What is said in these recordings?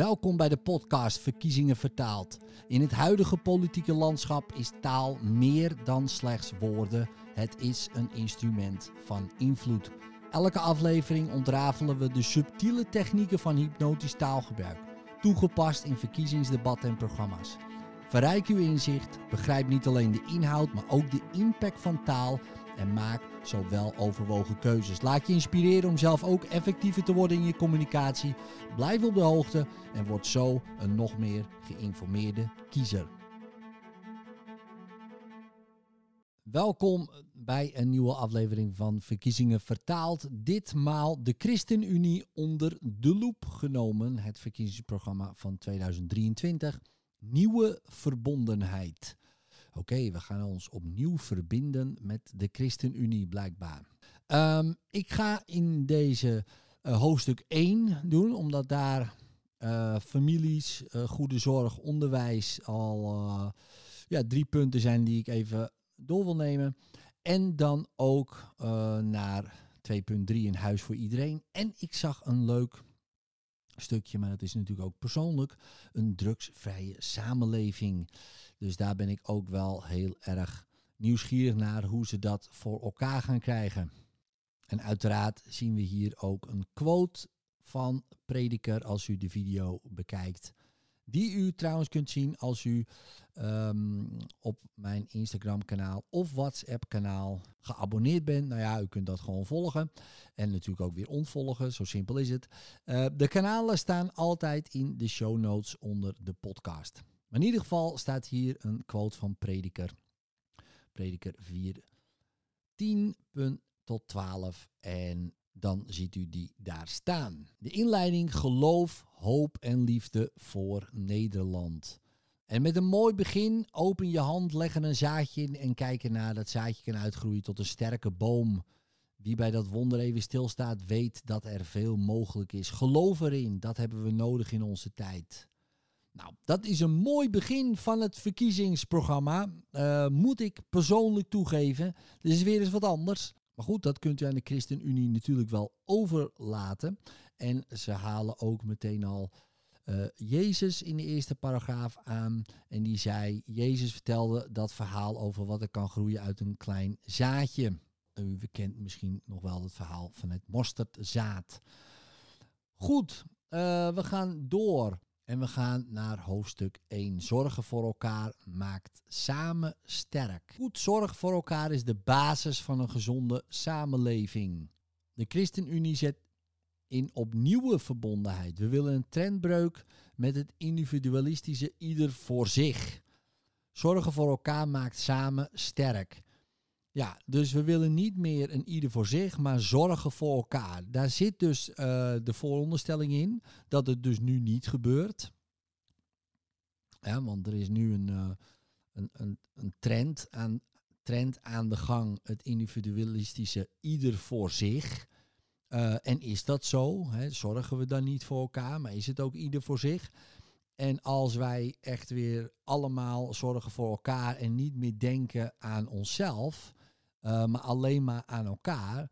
Welkom bij de podcast Verkiezingen vertaald. In het huidige politieke landschap is taal meer dan slechts woorden. Het is een instrument van invloed. Elke aflevering ontrafelen we de subtiele technieken van hypnotisch taalgebruik, toegepast in verkiezingsdebatten en programma's. Verrijk uw inzicht, begrijp niet alleen de inhoud, maar ook de impact van taal en maak zo wel overwogen keuzes. Laat je inspireren om zelf ook effectiever te worden in je communicatie. Blijf op de hoogte en word zo een nog meer geïnformeerde kiezer. Welkom bij een nieuwe aflevering van Verkiezingen Vertaald. Ditmaal de ChristenUnie onder de loep genomen. Het verkiezingsprogramma van 2023. Nieuwe verbondenheid. Oké, we gaan ons opnieuw verbinden met de ChristenUnie blijkbaar. Um, ik ga in deze uh, hoofdstuk 1 doen, omdat daar uh, families, uh, goede zorg, onderwijs al ja, drie punten zijn die ik even door wil nemen. En dan ook naar 2.3 een huis voor iedereen. En ik zag een leuk stukje, maar dat is natuurlijk ook persoonlijk, een drugsvrije samenleving. Dus daar ben ik ook wel heel erg nieuwsgierig naar hoe ze dat voor elkaar gaan krijgen. En uiteraard zien we hier ook een quote van Prediker als u de video bekijkt. Die u trouwens kunt zien als u um, op mijn Instagram kanaal of WhatsApp kanaal geabonneerd bent. Nou ja, u kunt dat gewoon volgen. En natuurlijk ook weer ontvolgen, zo simpel is het. Uh, de kanalen staan altijd in de show notes onder de podcast. Maar in ieder geval staat hier een quote van Prediker. Prediker 4, 10 tot 12. En dan ziet u die daar staan. De inleiding geloof, hoop en liefde voor Nederland. En met een mooi begin, open je hand, leg er een zaadje in en kijk ernaar. Dat zaadje kan uitgroeien tot een sterke boom. Wie bij dat wonder even stilstaat, weet dat er veel mogelijk is. Geloof erin, dat hebben we nodig in onze tijd. Nou, dat is een mooi begin van het verkiezingsprogramma. Uh, moet ik persoonlijk toegeven. Dit is weer eens wat anders. Maar goed, dat kunt u aan de ChristenUnie natuurlijk wel overlaten. En ze halen ook meteen al uh, Jezus in de eerste paragraaf aan. En die zei, Jezus vertelde dat verhaal over wat er kan groeien uit een klein zaadje. U kent misschien nog wel het verhaal van het mosterdzaad. Goed, uh, we gaan door. En we gaan naar hoofdstuk 1. Zorgen voor elkaar maakt samen sterk. Goed zorg voor elkaar is de basis van een gezonde samenleving. De ChristenUnie zet in op nieuwe verbondenheid. We willen een trendbreuk met het individualistische ieder voor zich. Zorgen voor elkaar maakt samen sterk. Ja, dus we willen niet meer een ieder voor zich, maar zorgen voor elkaar. Daar zit dus uh, de vooronderstelling in dat het dus nu niet gebeurt. Want er is nu een, uh, een, een, een trend, aan, trend aan de gang, het individualistische ieder voor zich. Uh, en is dat zo? Hè? Zorgen we dan niet voor elkaar, maar is het ook ieder voor zich? En als wij echt weer allemaal zorgen voor elkaar en niet meer denken aan onszelf, uh, maar alleen maar aan elkaar,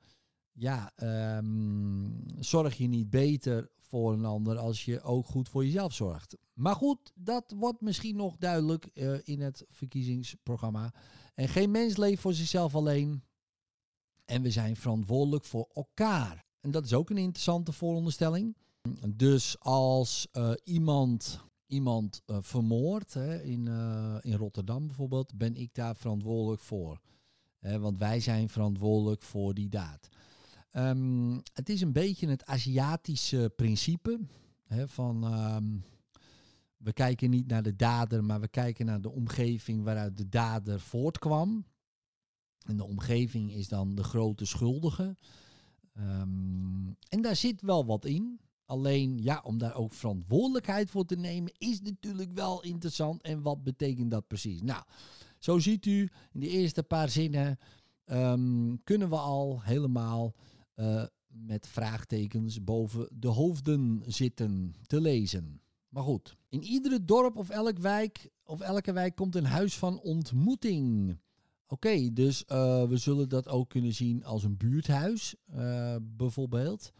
ja, um, zorg je niet beter voor een ander als je ook goed voor jezelf zorgt. Maar goed, dat wordt misschien nog duidelijk uh, in het verkiezingsprogramma. En geen mens leeft voor zichzelf alleen. En we zijn verantwoordelijk voor elkaar. En dat is ook een interessante vooronderstelling. Dus als uh, iemand iemand uh, vermoordt, hè, in, in Rotterdam bijvoorbeeld, ben ik daar verantwoordelijk voor. Want wij zijn verantwoordelijk voor die daad. Um, het is een beetje het Aziatische principe hè, van um, we kijken niet naar de dader, maar we kijken naar de omgeving waaruit de dader voortkwam. En de omgeving is dan de grote schuldige. Um, en daar zit wel wat in. Alleen ja, om daar ook verantwoordelijkheid voor te nemen, is natuurlijk wel interessant. En wat betekent dat precies? Nou, zo ziet u in de eerste paar zinnen um, kunnen we al helemaal uh, met vraagtekens boven de hoofden zitten te lezen. Maar goed, in iedere dorp of elk wijk of elke wijk komt een huis van ontmoeting. Oké, dus uh, we zullen dat ook kunnen zien als een buurthuis, uh, bijvoorbeeld.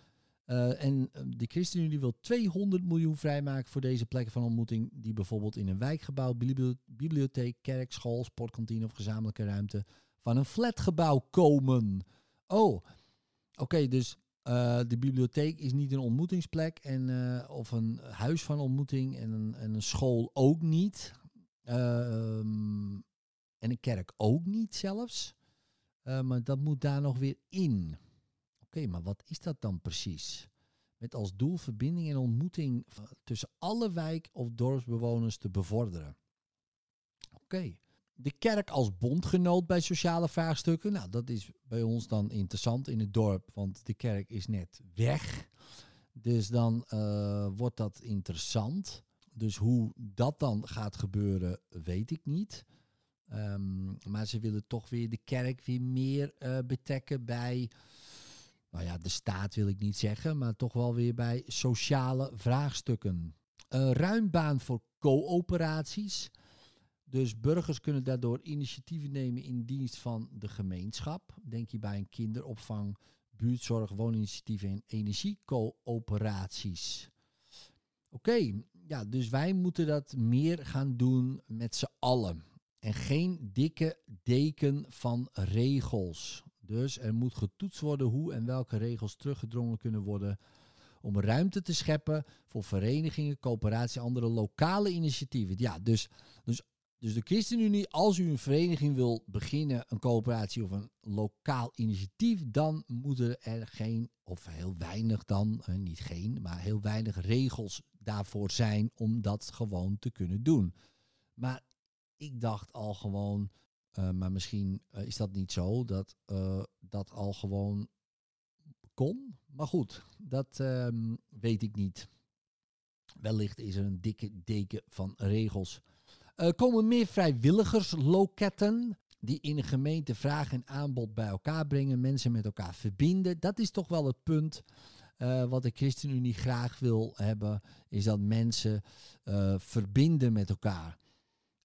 Uh, en de ChristenUnie wil 200 miljoen vrijmaken voor deze plekken van ontmoeting, die bijvoorbeeld in een wijkgebouw, bibliotheek, kerk, school, sportkantine of gezamenlijke ruimte van een flatgebouw komen. Oh, oké, dus uh, de bibliotheek is niet een ontmoetingsplek en, of een huis van ontmoeting en een, en een school ook niet. Ehm, en een kerk ook niet zelfs. Maar dat moet daar nog weer in. Oké, maar wat is dat dan precies? Met als doel verbinding en ontmoeting tussen alle wijk- of dorpsbewoners te bevorderen. Oké. De kerk als bondgenoot bij sociale vraagstukken. Nou, dat is bij ons dan interessant in het dorp, want de kerk is net weg. Dus dan uh, wordt dat interessant. Dus hoe dat dan gaat gebeuren, weet ik niet. Um, maar ze willen toch weer de kerk weer meer uh, betrekken bij, nou ja, de staat wil ik niet zeggen, maar toch wel weer bij sociale vraagstukken. Ruim baan voor coöperaties. Dus burgers kunnen daardoor initiatieven nemen in dienst van de gemeenschap. Denk je bij een kinderopvang, buurtzorg, wooninitiatieven en energiecoöperaties. Oké, ja, dus wij moeten dat meer gaan doen met z'n allen. En geen dikke deken van regels. Dus er moet getoetst worden hoe en welke regels teruggedrongen kunnen worden om ruimte te scheppen voor verenigingen, coöperaties andere lokale initiatieven. Ja, dus, dus, dus de ChristenUnie, als u een vereniging wil beginnen, een coöperatie of een lokaal initiatief, dan moeten er geen, of heel weinig dan, eh, niet geen, maar heel weinig regels daarvoor zijn om dat gewoon te kunnen doen. Maar ik dacht al gewoon, uh, maar misschien uh, is dat niet zo, dat uh, dat al gewoon kon. Maar goed, dat um, weet ik niet. Wellicht is er een dikke deken van regels. Er komen meer vrijwilligersloketten die in een gemeente vraag en aanbod bij elkaar brengen, mensen met elkaar verbinden. Dat is toch wel het punt wat de ChristenUnie graag wil hebben, is dat mensen verbinden met elkaar.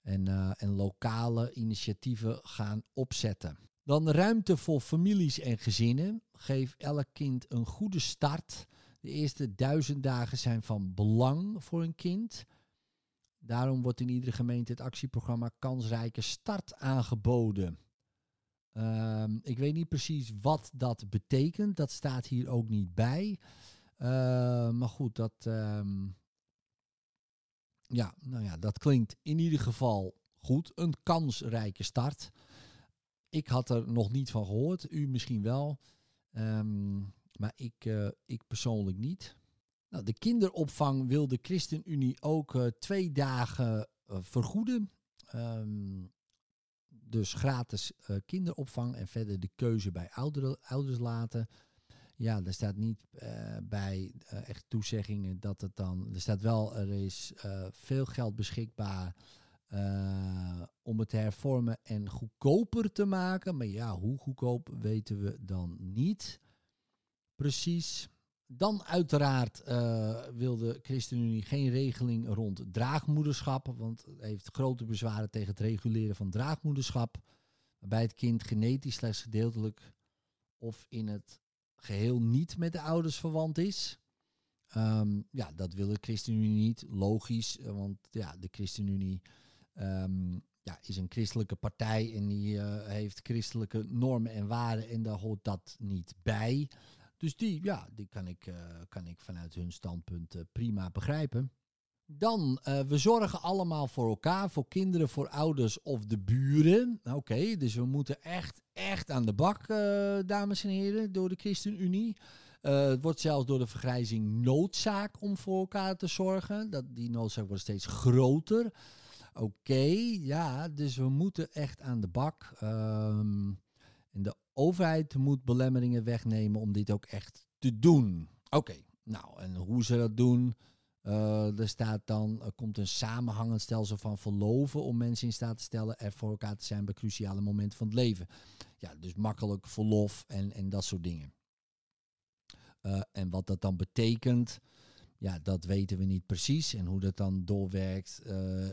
En, uh, en lokale initiatieven gaan opzetten. Dan ruimte voor families en gezinnen. Geef elk kind een goede start. De eerste duizend dagen zijn van belang voor een kind. Daarom wordt in iedere gemeente het actieprogramma Kansrijke Start aangeboden. Um, ik weet niet precies wat dat betekent. Dat staat hier ook niet bij. Uh, maar goed, dat, um, ja, nou ja, dat klinkt in ieder geval goed. Een kansrijke start. Ik had er nog niet van gehoord. U misschien wel. Um, maar ik, uh, ik persoonlijk niet. Nou, de kinderopvang wil de ChristenUnie ook uh, twee dagen uh, vergoeden. Um, dus gratis kinderopvang en verder de keuze bij ouders laten. Ja, er staat niet uh, bij uh, echt toezeggingen dat het dan. Er staat wel, er is veel geld beschikbaar om het te hervormen en goedkoper te maken. Maar ja, hoe goedkoop weten we dan niet precies. Dan uiteraard wil de ChristenUnie geen regeling rond draagmoederschap, want het heeft grote bezwaren tegen het reguleren van draagmoederschap, waarbij het kind genetisch slechts gedeeltelijk of in het geheel niet met de ouders verwant is. Um, ja, dat wil de ChristenUnie niet, logisch, want ja, de ChristenUnie um, ja, is een christelijke partij en die uh, heeft christelijke normen en waarden en daar hoort dat niet bij. Dus die, ja, die kan ik, uh, kan ik vanuit hun standpunt prima begrijpen. Dan, uh, we zorgen allemaal voor elkaar, voor kinderen, voor ouders of de buren. Oké, okay, dus we moeten echt, echt aan de bak, dames en heren, door de ChristenUnie. het wordt zelfs door de vergrijzing noodzaak om voor elkaar te zorgen. Dat, die noodzaak wordt steeds groter. Oké, ja, dus we moeten echt aan de bak. Um, en de overheid moet belemmeringen wegnemen om dit ook echt te doen. Oké, nou, en hoe ze dat doen? Uh, er staat dan, er komt een samenhangend stelsel van verloven om mensen in staat te stellen er voor elkaar te zijn bij cruciale momenten van het leven. Ja, dus makkelijk verlof en, en dat soort dingen. Uh, en wat dat dan betekent, ja, dat weten we niet precies. En hoe dat dan doorwerkt, uh,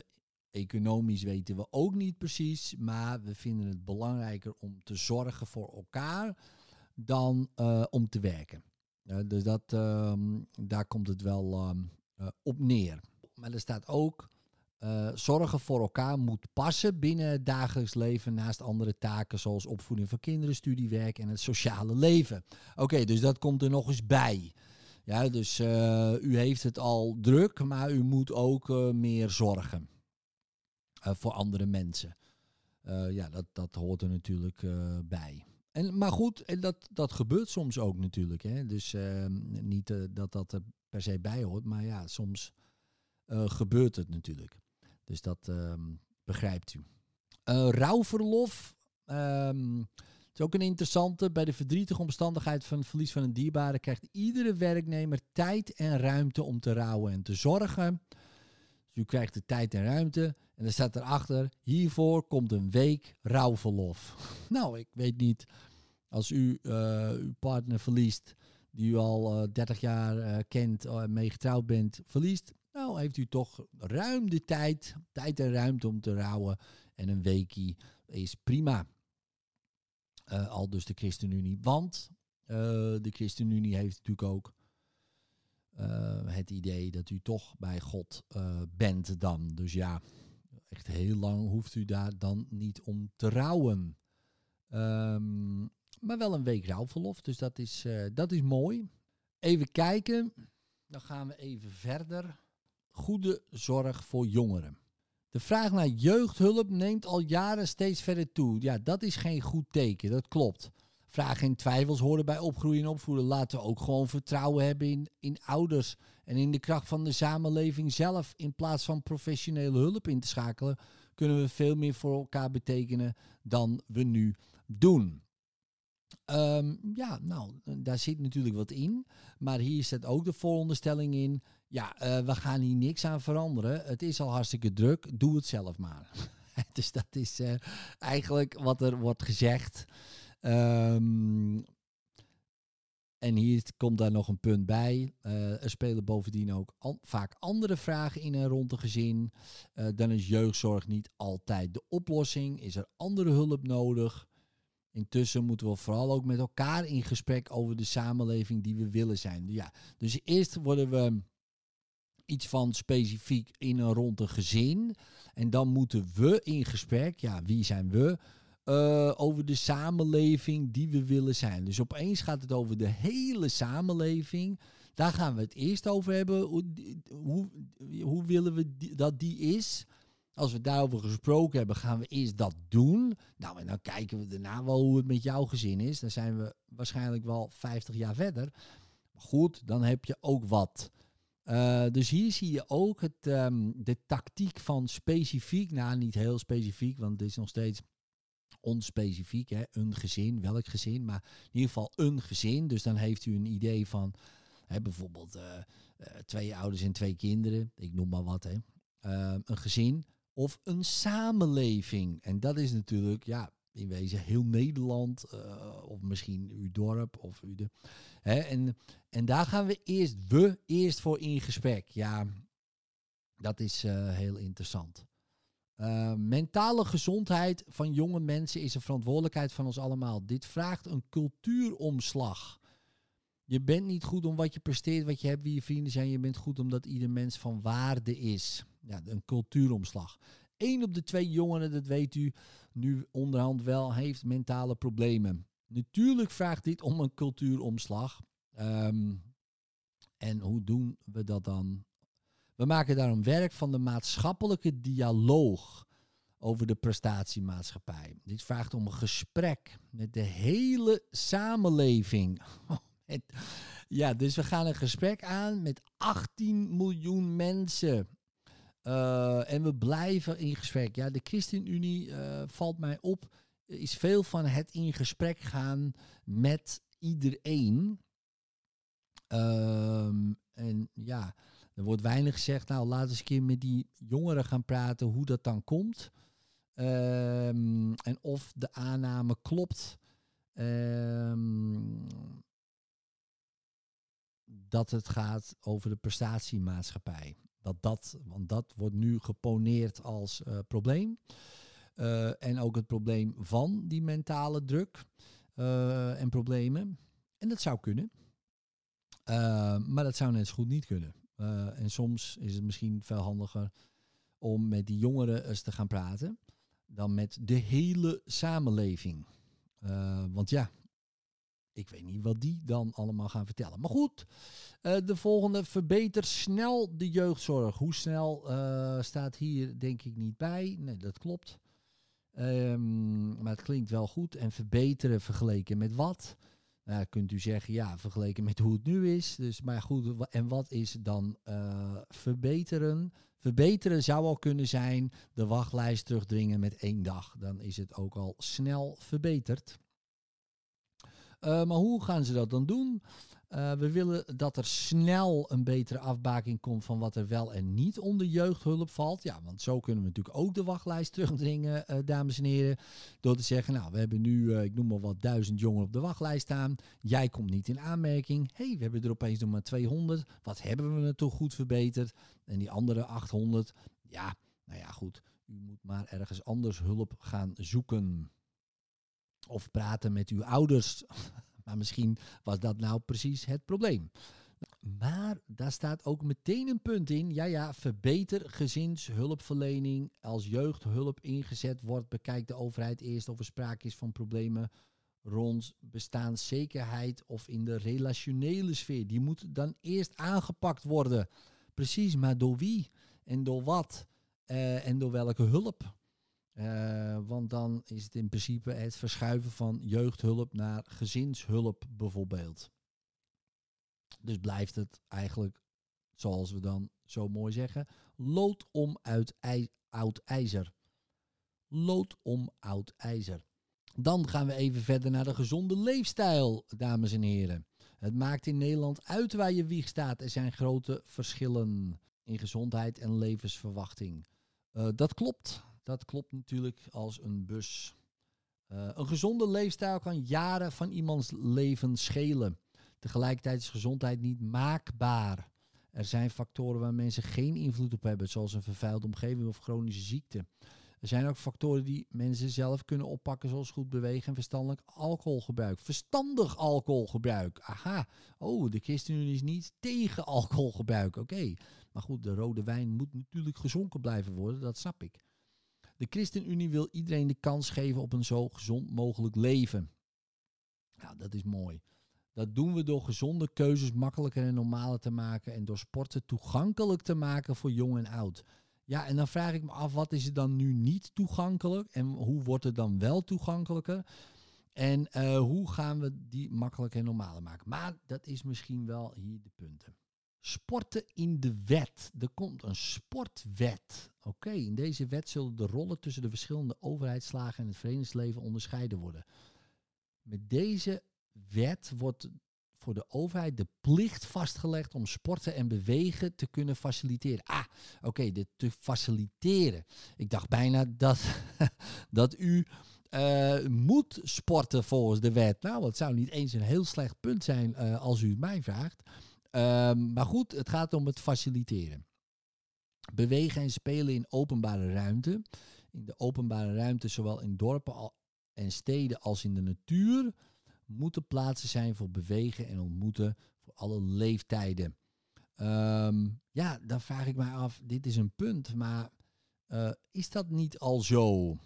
Economisch weten we ook niet precies, maar we vinden het belangrijker om te zorgen voor elkaar dan om te werken. dus dat, ehm, daar komt het wel ehm, eh, op neer. Maar er staat ook, uh, zorgen voor elkaar moet passen binnen het dagelijks leven naast andere taken zoals opvoeding van kinderen, studiewerk en het sociale leven. Oké, dus dat komt er nog eens bij. Ja, dus uh, u heeft het al druk, maar u moet ook meer zorgen voor andere mensen. ja, dat, dat hoort er natuurlijk bij. En, maar goed, dat, dat gebeurt soms ook natuurlijk. Hè? Dus ehm, niet dat dat per se bij hoort, maar ja, soms uh, gebeurt het natuurlijk. Dus dat ehm, begrijpt u. Uh, rouwverlof. Um, het is ook een interessante. Bij de verdrietige omstandigheid van het verlies van een dierbare krijgt iedere werknemer tijd en ruimte om te rouwen en te zorgen. Dus u krijgt de tijd en ruimte. En er staat erachter, hiervoor komt een week rouwverlof. Nou, ik weet niet, als u uh, uw partner verliest, die u al uh, 30 jaar uh, kent, uh, mee getrouwd bent, verliest. Nou, heeft u toch ruim de tijd, tijd en ruimte om te rouwen. En een weekie is prima. al dus de ChristenUnie. Want de ChristenUnie heeft natuurlijk ook het idee dat u toch bij God bent dan. Dus ja, echt heel lang hoeft u daar dan niet om te rouwen. Um, maar wel een week rouwverlof, dus dat is, uh, dat is mooi. Even kijken, dan gaan we even verder. Goede zorg voor jongeren. De vraag naar jeugdhulp neemt al jaren steeds verder toe. Ja, dat is geen goed teken, dat klopt. Vragen en twijfels horen bij opgroeien en opvoeden. Laten we ook gewoon vertrouwen hebben in, in ouders en in de kracht van de samenleving zelf. In plaats van professionele hulp in te schakelen, kunnen we veel meer voor elkaar betekenen dan we nu doen. Um, ja, nou, daar zit natuurlijk wat in. Maar hier zit ook de vooronderstelling in. Ja, uh, we gaan hier niks aan veranderen. Het is al hartstikke druk. Doe het zelf maar. dus dat is uh, eigenlijk wat er wordt gezegd. Um, en hier komt daar nog een punt bij. Er spelen bovendien ook vaak andere vragen in en rond de gezin. Dan is jeugdzorg niet altijd de oplossing. Is er andere hulp nodig? Intussen moeten we vooral ook met elkaar in gesprek over de samenleving die we willen zijn. Ja, dus eerst worden we iets van specifiek in en rond een gezin. En dan moeten we in gesprek, ja, wie zijn we? Uh, over de samenleving die we willen zijn. Dus opeens gaat het over de hele samenleving. Daar gaan we het eerst over hebben. Hoe, hoe, willen we dat die is? Als we daarover gesproken hebben, gaan we eerst dat doen. Nou, en dan kijken we daarna wel hoe het met jouw gezin is. Dan zijn we waarschijnlijk wel 50 jaar verder. Maar goed, dan heb je ook wat. Uh, dus hier zie je ook het, um, de tactiek van specifiek, nou niet heel specifiek, want het is nog steeds onspecifiek, hè, een gezin, welk gezin, maar in ieder geval een gezin. Dus dan heeft u een idee van hè, bijvoorbeeld uh, uh, twee ouders en twee kinderen, ik noem maar wat, hè. een gezin of een samenleving. En dat is natuurlijk, ja, in wezen heel Nederland, uh, of misschien uw dorp, of u de. Hè, en, en daar gaan we eerst, we eerst voor in gesprek. Ja, dat is uh, heel interessant. Uh, mentale gezondheid van jonge mensen is een verantwoordelijkheid van ons allemaal. Dit vraagt een cultuuromslag. Je bent niet goed om wat je presteert, wat je hebt, wie je vrienden zijn. Je bent goed omdat ieder mens van waarde is ja, een cultuuromslag. Eén op de twee jongeren, dat weet u nu onderhand wel, heeft mentale problemen. Natuurlijk vraagt dit om een cultuuromslag. Um, en hoe doen we dat dan? We maken daarom werk van de maatschappelijke dialoog over de prestatiemaatschappij. Dit vraagt om een gesprek met de hele samenleving. ja, dus we gaan een gesprek aan met 18 miljoen mensen uh, en we blijven in gesprek. Ja, de ChristenUnie uh, valt mij op, is veel van het in gesprek gaan met iedereen. Um, en ja, er wordt weinig gezegd, nou laten we eens een keer met die jongeren gaan praten hoe dat dan komt. Um, en of de aanname klopt. Um, dat het gaat over de prestatiemaatschappij. Dat dat, want dat wordt nu geponeerd als uh, probleem. Uh, en ook het probleem van die mentale druk uh, en problemen. En dat zou kunnen. maar dat zou net zo goed niet kunnen. en soms is het misschien veel handiger om met die jongeren eens te gaan praten dan met de hele samenleving. want ja, ik weet niet wat die dan allemaal gaan vertellen. Maar goed, uh, de volgende. Verbeter snel de jeugdzorg. Hoe snel uh, staat hier denk ik niet bij. Nee, dat klopt. Um, maar het klinkt wel goed. En verbeteren vergeleken met wat? Nou, kunt u zeggen, ja, vergeleken met hoe het nu is. Dus, maar goed, en wat is dan uh, verbeteren? Verbeteren zou al kunnen zijn de wachtlijst terugdringen met één dag. Dan is het ook al snel verbeterd. Uh, maar hoe gaan ze dat dan doen? Uh, we willen dat er snel een betere afbaking komt van wat er wel en niet onder jeugdhulp valt. Ja, want zo kunnen we natuurlijk ook de wachtlijst terugdringen, uh, dames en heren. Door te zeggen, nou, we hebben nu, ik noem maar wat, duizend jongeren op de wachtlijst staan. Jij komt niet in aanmerking. hey, we hebben er opeens nog maar 200. Wat hebben we er toch goed verbeterd? En die andere 800, ja, nou ja, goed. U moet maar ergens anders hulp gaan zoeken. Of praten met uw ouders. maar misschien was dat nou precies het probleem. Maar daar staat ook meteen een punt in. Ja, ja, verbeter gezinshulpverlening. Als jeugdhulp ingezet wordt, bekijkt de overheid eerst of er sprake is van problemen rond bestaanszekerheid of in de relationele sfeer. Die moet dan eerst aangepakt worden. Precies, maar door wie en door wat uh, en door welke hulp? Uh, want dan is het in principe het verschuiven van jeugdhulp naar gezinshulp bijvoorbeeld. Dus blijft het eigenlijk, zoals we dan zo mooi zeggen, lood om uit oud ijzer. Lood om oud ijzer. Dan gaan we even verder naar de gezonde leefstijl, dames en heren. Het maakt in Nederland uit waar je wieg staat. Er zijn grote verschillen in gezondheid en levensverwachting. Uh, dat klopt. Dat klopt natuurlijk als een bus. Uh, een gezonde leefstijl kan jaren van iemands leven schelen. Tegelijkertijd is gezondheid niet maakbaar. Er zijn factoren waar mensen geen invloed op hebben, zoals een vervuilde omgeving of chronische ziekte. Er zijn ook factoren die mensen zelf kunnen oppakken, zoals goed bewegen en verstandelijk alcoholgebruik. Verstandig alcoholgebruik. Aha. Oh, de ChristenUnie is niet tegen alcoholgebruik. Oké. Maar goed, de rode wijn moet natuurlijk gezonken blijven worden, dat snap ik. De ChristenUnie wil iedereen de kans geven op een zo gezond mogelijk leven. Nou, dat is mooi. Dat doen we door gezonde keuzes makkelijker en normaler te maken en door sporten toegankelijk te maken voor jong en oud. Ja, en dan vraag ik me af, wat is er dan nu niet toegankelijk en hoe wordt het dan wel toegankelijker? En uh, hoe gaan we die makkelijker en normaler maken? Maar dat is misschien wel hier de punten. Sporten in de wet. Er komt een sportwet. Oké, in deze wet zullen de rollen tussen de verschillende overheidslagen en het verenigingsleven onderscheiden worden. Met deze wet wordt voor de overheid de plicht vastgelegd om sporten en bewegen te kunnen faciliteren. Ah, oké, dit te faciliteren. Ik dacht bijna dat, dat u uh, moet sporten volgens de wet. Nou, het zou niet eens een heel slecht punt zijn uh, als u mij vraagt. Um, maar goed, het gaat om het faciliteren. Bewegen en spelen in openbare ruimte. In de openbare ruimte, zowel in dorpen en steden als in de natuur, moeten plaatsen zijn voor bewegen en ontmoeten voor alle leeftijden. Um, ja, dan vraag ik mij af, dit is een punt, maar uh, is dat niet al zo? Uh,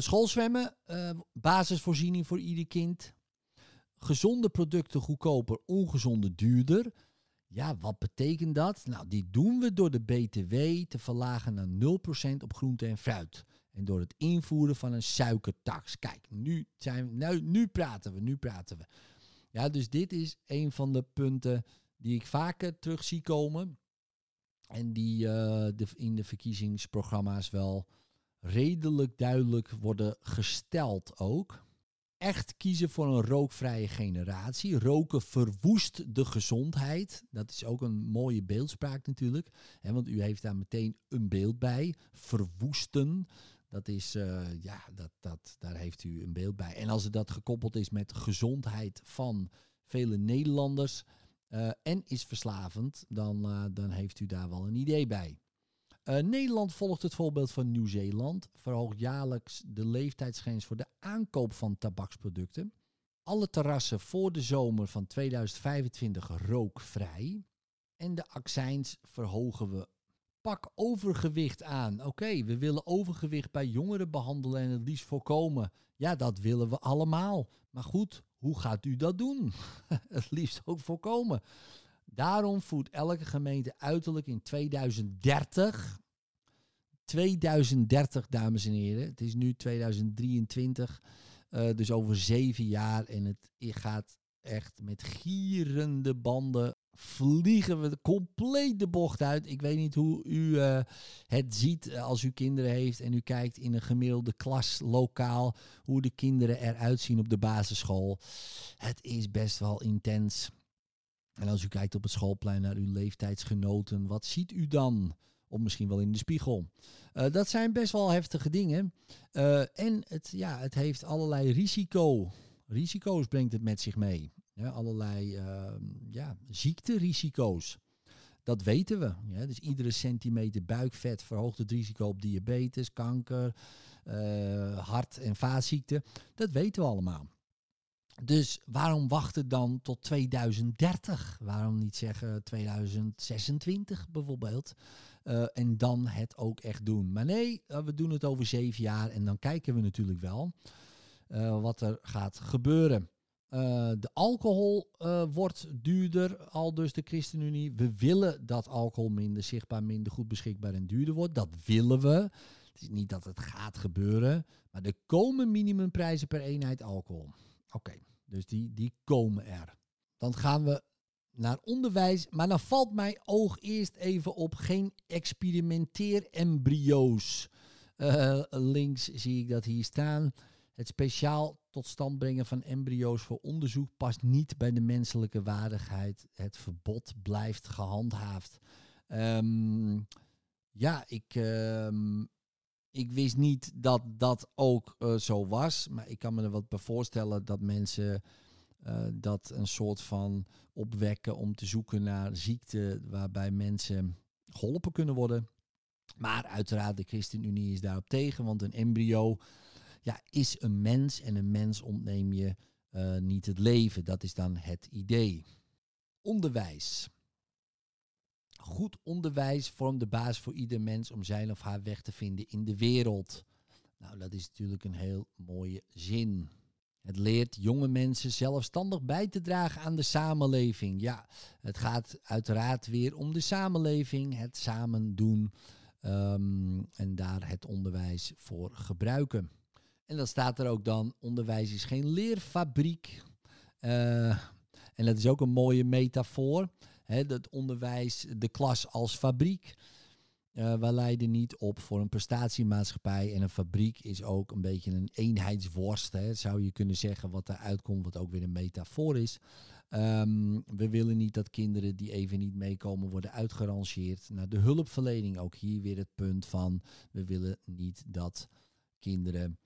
schoolzwemmen, uh, basisvoorziening voor ieder kind. Gezonde producten goedkoper, ongezonde duurder. Ja, wat betekent dat? Nou, die doen we door de BTW te verlagen naar 0% op groente en fruit. En door het invoeren van een suikertax. Kijk, nu, zijn, nou, nu praten we, nu praten we. Ja, dus dit is een van de punten die ik vaker terug zie komen. En die uh, de, in de verkiezingsprogramma's wel redelijk duidelijk worden gesteld ook echt kiezen voor een rookvrije generatie. Roken verwoest de gezondheid. Dat is ook een mooie beeldspraak natuurlijk. Want u heeft daar meteen een beeld bij. Verwoesten. Dat is, uh, ja, dat, dat, daar heeft u een beeld bij. En als het dat gekoppeld is met gezondheid van vele Nederlanders uh, en is verslavend, dan, uh, dan heeft u daar wel een idee bij. Uh, Nederland volgt het voorbeeld van Nieuw-Zeeland, verhoogt jaarlijks de leeftijdsgrens voor de aankoop van tabaksproducten. Alle terrassen voor de zomer van 2025 rookvrij. En de accijns verhogen we. Pak overgewicht aan. Oké, we willen overgewicht bij jongeren behandelen en het liefst voorkomen. Ja, dat willen we allemaal. Maar goed, hoe gaat u dat doen? het liefst ook voorkomen. Daarom voert elke gemeente uiterlijk in 2030. 2030, dames en heren. Het is nu 2023. Uh, dus over zeven jaar. En het gaat echt met gierende banden vliegen we compleet de bocht uit. Ik weet niet hoe u uh, het ziet als u kinderen heeft en u kijkt in een gemiddelde klas lokaal hoe de kinderen eruit zien op de basisschool. Het is best wel intens. En als u kijkt op het schoolplein naar uw leeftijdsgenoten, wat ziet u dan? Of misschien wel in de spiegel. Uh, dat zijn best wel heftige dingen. Uh, en het, ja, het heeft allerlei risico. Risico's brengt het met zich mee. Ja, allerlei uh, ja, ziekterisico's. Dat weten we. Ja, dus iedere centimeter buikvet verhoogt het risico op diabetes, kanker, uh, hart- en vaatziekten. Dat weten we allemaal. Dus waarom wachten dan tot 2030? Waarom niet zeggen 2026 bijvoorbeeld? Uh, en dan het ook echt doen. Maar nee, uh, we doen het over zeven jaar en dan kijken we natuurlijk wel uh, wat er gaat gebeuren. de alcohol wordt duurder, al dus de ChristenUnie. We willen dat alcohol minder zichtbaar, minder goed beschikbaar en duurder wordt. Dat willen we. Het is niet dat het gaat gebeuren, maar er komen minimumprijzen per eenheid alcohol. Oké, dus die, die komen er. Dan gaan we naar onderwijs. Maar dan valt mijn oog eerst even op geen experimenteer-embryo's. Uh, links zie ik dat hier staan. Het speciaal tot stand brengen van embryo's voor onderzoek past niet bij de menselijke waardigheid. Het verbod blijft gehandhaafd. Um, ja, ik, um, ik wist niet dat dat ook uh, zo was. Maar ik kan me er wat bij voorstellen dat mensen uh, dat een soort van opwekken om te zoeken naar ziekten waarbij mensen geholpen kunnen worden. Maar uiteraard, de ChristenUnie is daarop tegen, want een embryo ja, is een mens en een mens ontneem je uh, niet het leven. Dat is dan het idee. Onderwijs. Goed onderwijs vormt de basis voor ieder mens om zijn of haar weg te vinden in de wereld. Nou, dat is natuurlijk een heel mooie zin. Het leert jonge mensen zelfstandig bij te dragen aan de samenleving. Ja, het gaat uiteraard weer om de samenleving, het samen doen um, en daar het onderwijs voor gebruiken. En dan staat er ook dan, onderwijs is geen leerfabriek. Uh, en dat is ook een mooie metafoor. Hè, dat onderwijs, de klas als fabriek. Uh, wij leiden niet op voor een prestatiemaatschappij. En een fabriek is ook een beetje een eenheidsworst. Hè, zou je kunnen zeggen wat eruit komt, wat ook weer een metafoor is. Um, we willen niet dat kinderen die even niet meekomen worden uitgerangeerd naar de hulpverlening. Ook hier weer het punt van we willen niet dat kinderen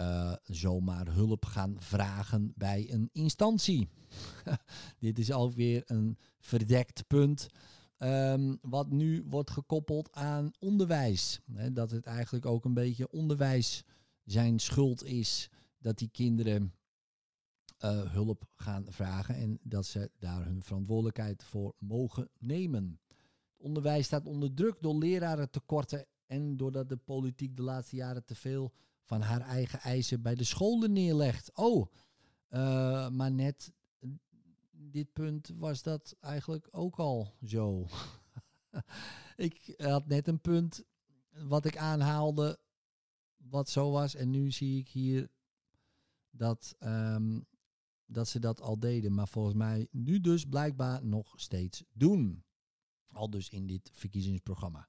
uh, zomaar hulp gaan vragen bij een instantie. Dit is alweer een verdekt punt. Um, wat nu wordt gekoppeld aan onderwijs. Dat het eigenlijk ook een beetje onderwijs zijn schuld is dat die kinderen uh, hulp gaan vragen en dat ze daar hun verantwoordelijkheid voor mogen nemen. Het onderwijs staat onder druk door leraren tekorten en doordat de politiek de laatste jaren te veel van haar eigen eisen bij de scholen neerlegt. Oh, uh, maar net dit punt was dat eigenlijk ook al zo. ik had net een punt wat ik aanhaalde, wat zo was. En nu zie ik hier dat, um, dat ze dat al deden. Maar volgens mij nu dus blijkbaar nog steeds doen. Al dus in dit verkiezingsprogramma.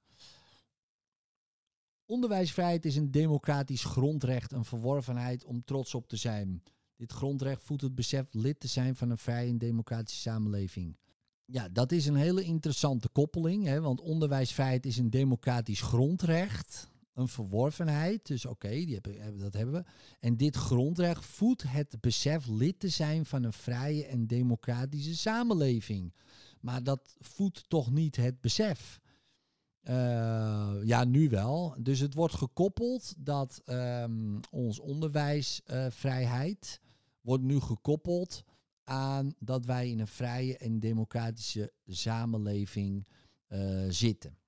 Onderwijsvrijheid is een democratisch grondrecht, een verworvenheid om trots op te zijn. Dit grondrecht voedt het besef lid te zijn van een vrije en democratische samenleving. Ja, dat is een hele interessante koppeling, hè, want onderwijsvrijheid is een democratisch grondrecht, een verworvenheid. Dus oké, okay, dat hebben we. En dit grondrecht voedt het besef lid te zijn van een vrije en democratische samenleving. Maar dat voedt toch niet het besef. Uh, ja, nu wel. Dus het wordt gekoppeld dat um, ons onderwijsvrijheid wordt nu gekoppeld aan dat wij in een vrije en democratische samenleving uh, zitten.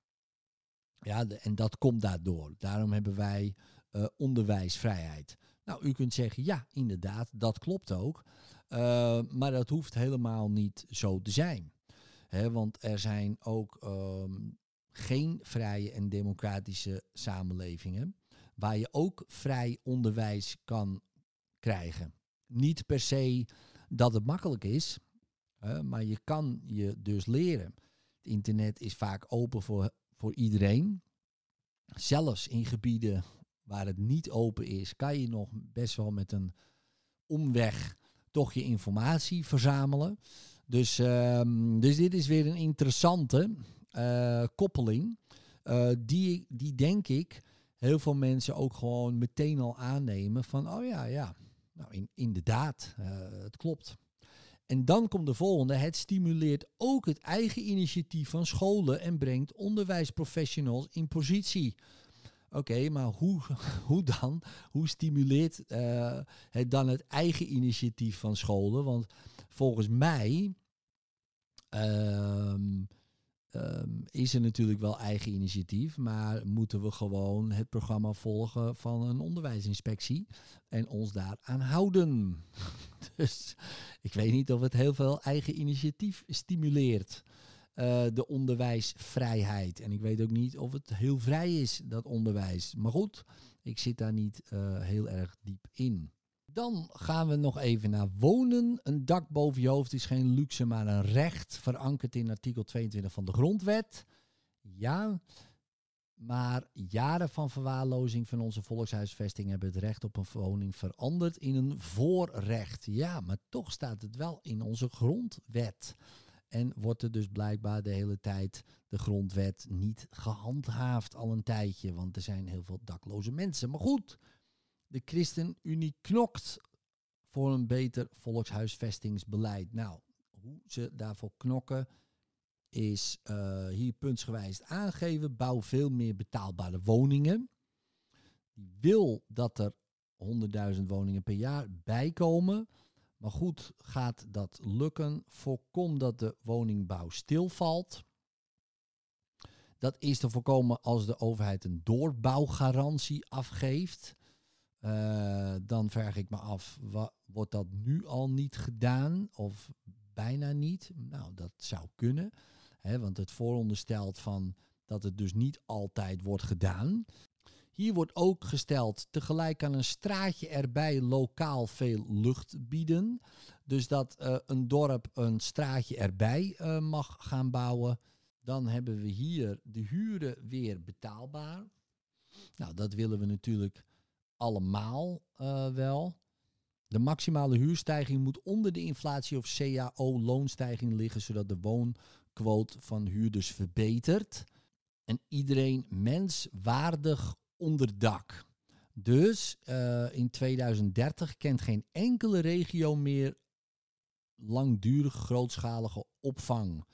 Ja, en dat komt daardoor. Daarom hebben wij uh, onderwijsvrijheid. Nou, u kunt zeggen, ja, inderdaad, dat klopt ook. Maar dat hoeft helemaal niet zo te zijn. He, want er zijn ook um, geen vrije en democratische samenlevingen waar je ook vrij onderwijs kan krijgen. Niet per se dat het makkelijk is, maar je kan je dus leren. Het internet is vaak open voor, voor iedereen. Zelfs in gebieden waar het niet open is, kan je nog best wel met een omweg toch je informatie verzamelen. Dus, um, dus dit is weer een interessante uh, koppeling. Uh, die, die denk ik heel veel mensen ook gewoon meteen al aannemen van, oh ja, ja, nou in, inderdaad, uh, het klopt. En dan komt de volgende. Het stimuleert ook het eigen initiatief van scholen en brengt onderwijsprofessionals in positie. Oké, maar hoe, hoe dan? Hoe stimuleert het dan het eigen initiatief van scholen? Want volgens mij um, um, is er natuurlijk wel eigen initiatief, maar moeten we gewoon het programma volgen van een onderwijsinspectie en ons daaraan houden. dus ik weet niet of het heel veel eigen initiatief stimuleert. Uh, de onderwijsvrijheid. En ik weet ook niet of het heel vrij is, dat onderwijs. Maar goed, ik zit daar niet uh, heel erg diep in. Dan gaan we nog even naar wonen. Een dak boven je hoofd is geen luxe, maar een recht. Verankerd in artikel 22 van de Grondwet. Ja, maar jaren van verwaarlozing van onze volkshuisvesting hebben het recht op een woning veranderd in een voorrecht. Ja, maar toch staat het wel in onze grondwet. En wordt er dus blijkbaar de hele tijd de grondwet niet gehandhaafd al een tijdje. Want er zijn heel veel dakloze mensen. Maar goed, de ChristenUnie knokt voor een beter volkshuisvestingsbeleid. Nou, hoe ze daarvoor knokken is uh, hier puntsgewijs aangeven. Bouw veel meer betaalbare woningen. Die wil dat er 100.000 woningen per jaar bijkomen. Maar goed, gaat dat lukken? Voorkom dat de woningbouw stilvalt. Dat is te voorkomen als de overheid een doorbouwgarantie afgeeft. Uh, dan vraag ik me af, wordt dat nu al niet gedaan of bijna niet? Nou, dat zou kunnen, hè, want het vooronderstelt van dat het dus niet altijd wordt gedaan. Hier wordt ook gesteld tegelijk aan een straatje erbij lokaal veel lucht bieden. Dus dat uh, een dorp een straatje erbij uh, mag gaan bouwen. Dan hebben we hier de huren weer betaalbaar. Nou, dat willen we natuurlijk allemaal uh, wel. De maximale huurstijging moet onder de inflatie of CAO-loonstijging liggen, zodat de woonquote van huurders verbetert. En iedereen menswaardig onderdak. Dus uh, in 2030 kent geen enkele regio meer langdurig grootschalige opvang.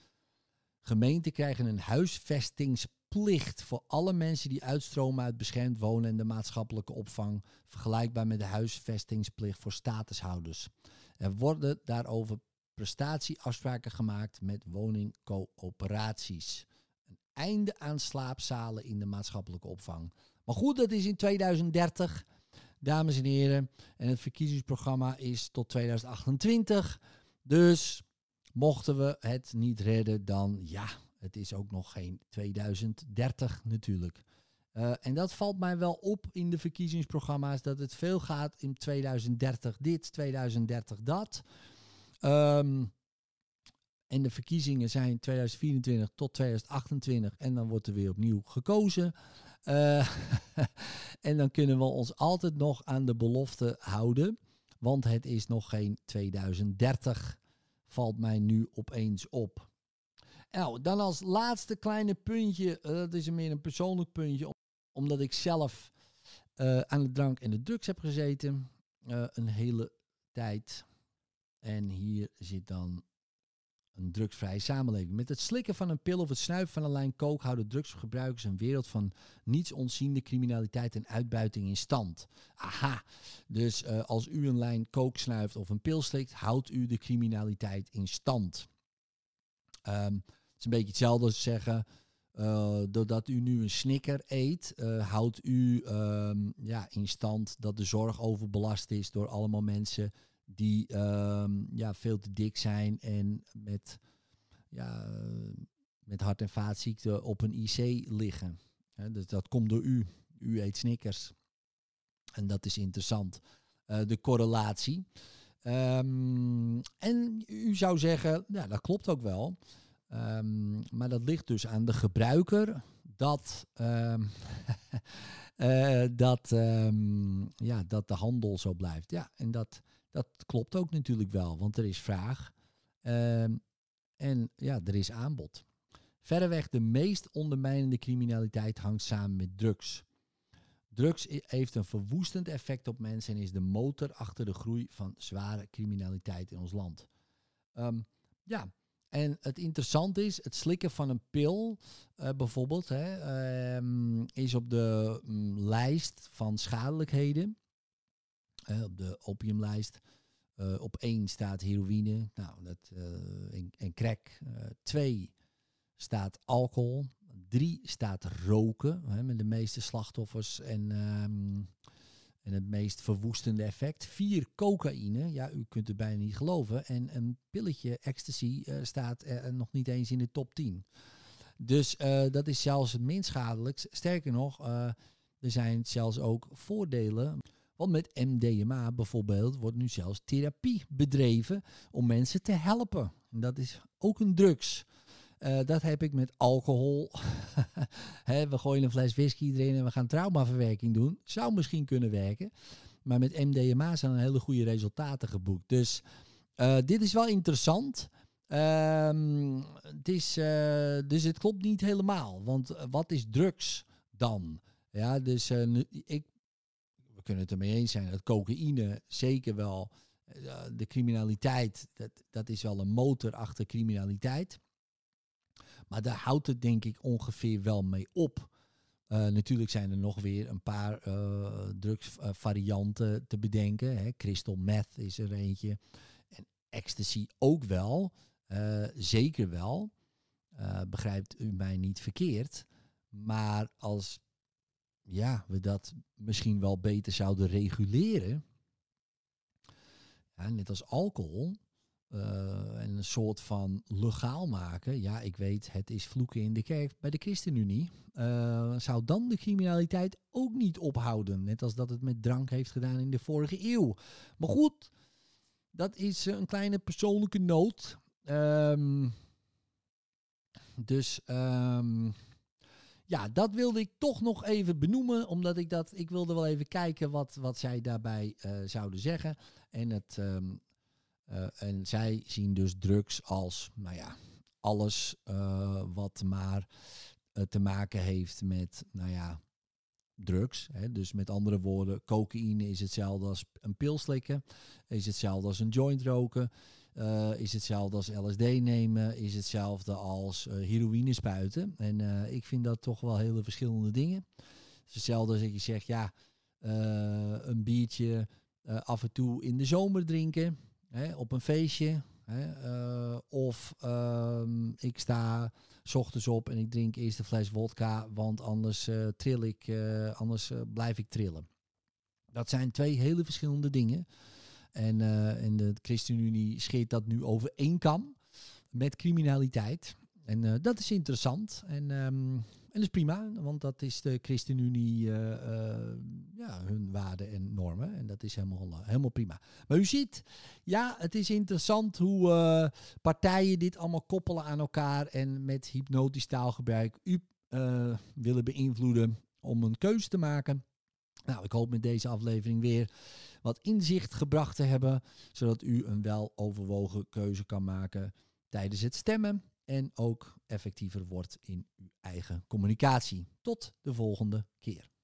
Gemeenten krijgen een huisvestings plicht voor alle mensen die uitstromen uit beschermd wonen en de maatschappelijke opvang, vergelijkbaar met de huisvestingsplicht voor statushouders. Er worden daarover prestatieafspraken gemaakt met woningcoöperaties. Een einde aan slaapzalen in de maatschappelijke opvang. Maar goed, dat is in 2030, dames en heren. En het verkiezingsprogramma is tot 2028. Dus mochten we het niet redden, dan ja, het is ook nog geen 2030 natuurlijk. Uh, en dat valt mij wel op in de verkiezingsprogramma's, dat het veel gaat in 2030 dit, 2030 dat. Um, en de verkiezingen zijn 2024 tot 2028 en dan wordt er weer opnieuw gekozen. Uh, en dan kunnen we ons altijd nog aan de belofte houden, want het is nog geen 2030, valt mij nu opeens op. Nou, dan als laatste kleine puntje, uh, dat is meer een persoonlijk puntje, omdat ik zelf uh, aan de drank en de drugs heb gezeten uh, een hele tijd. En hier zit dan een drugsvrije samenleving. Met het slikken van een pil of het snuiven van een lijn kook houden drugsgebruikers een wereld van niets onziende criminaliteit en uitbuiting in stand. Aha, dus als u een lijn kook snuift of een pil slikt, houdt u de criminaliteit in stand. Um, het is een beetje hetzelfde als zeggen, uh, doordat u nu een snicker eet, uh, houdt u um, ja, in stand dat de zorg overbelast is door allemaal mensen die um, ja, veel te dik zijn en met, ja, met hart- en vaatziekten op een IC liggen. dus dat komt door u. U eet Snickers. En dat is interessant. Uh, de correlatie. Um, en u zou zeggen, ja, dat klopt ook wel. Um, maar dat ligt dus aan de gebruiker dat, um, uh, dat, ja, dat de handel zo blijft. Ja, en dat, dat klopt ook natuurlijk wel, want er is vraag en ja, er is aanbod. Verreweg de meest ondermijnende criminaliteit hangt samen met drugs. Drugs heeft een verwoestend effect op mensen en is de motor achter de groei van zware criminaliteit in ons land. Ja, en het interessante is, het slikken van een pil uh, bijvoorbeeld hè, um, is op de um, lijst van schadelijkheden uh, op de opiumlijst. Uh, op één staat heroïne nou, dat, en, en crack. twee staat alcohol. Drie staat roken, hè, met de meeste slachtoffers en, en het meest verwoestende effect. Vier, cocaïne. Ja, u kunt het bijna niet geloven. En een pilletje ecstasy staat er nog niet eens in de top 10. Dus dat is zelfs het minst schadelijkst. Sterker nog, er zijn zelfs ook voordelen. Want met MDMA bijvoorbeeld wordt nu zelfs therapie bedreven om mensen te helpen. En dat is ook een drugs. Uh, dat heb ik met alcohol. we gooien een fles whisky erin en we gaan traumaverwerking doen. Zou misschien kunnen werken. Maar met MDMA zijn hele goede resultaten geboekt. Dus uh, dit is wel interessant. Um, het is, uh, dus het klopt niet helemaal. Want wat is drugs dan? Ja, dus ik kunnen het ermee eens zijn dat cocaïne zeker wel de criminaliteit, dat, dat is wel een motor achter criminaliteit. Maar daar houdt het denk ik ongeveer wel mee op. Uh, natuurlijk zijn er nog weer een paar uh, drugsvarianten te bedenken. Hè. Crystal meth is er eentje. En ecstasy ook wel. zeker wel. begrijpt u mij niet verkeerd. Maar als ja, we dat misschien wel beter zouden reguleren. Ja, net als alcohol. Uh, en een soort van legaal maken. Ja, ik weet, het is vloeken in de kerk bij de ChristenUnie. Uh, zou dan de criminaliteit ook niet ophouden? Net als dat het met drank heeft gedaan in de vorige eeuw. Maar goed, dat is een kleine persoonlijke noot. Um, dus um, ja, dat wilde ik toch nog even benoemen, omdat ik dat, ik wilde wel even kijken wat, wat zij daarbij uh, zouden zeggen. En, het, um, uh, en zij zien dus drugs als, nou ja, alles uh, wat maar te maken heeft met, nou ja, drugs. Hè. Dus met andere woorden, cocaïne is hetzelfde als een pil slikken, is hetzelfde als een joint roken. Is hetzelfde als LSD nemen, is hetzelfde als heroïne spuiten. En ik vind dat toch wel hele verschillende dingen. Het is hetzelfde als ik zeg, ja, een biertje af en toe in de zomer drinken, hè, op een feestje. Hè, of ehm, ik sta s ochtends op en ik drink eerst een fles wodka, want anders trill ik, anders blijf ik trillen. Dat zijn twee hele verschillende dingen. En, en de ChristenUnie scheert dat nu over één kam met criminaliteit. En dat is interessant. En, en dat is prima, want dat is de ChristenUnie, uh, ja, hun waarden en normen. En dat is helemaal, helemaal prima. Maar u ziet, ja, het is interessant hoe partijen dit allemaal koppelen aan elkaar en met hypnotisch taalgebruik u willen beïnvloeden om een keuze te maken. Nou, ik hoop met deze aflevering weer wat inzicht gebracht te hebben, zodat u een wel overwogen keuze kan maken tijdens het stemmen en ook effectiever wordt in uw eigen communicatie. Tot de volgende keer.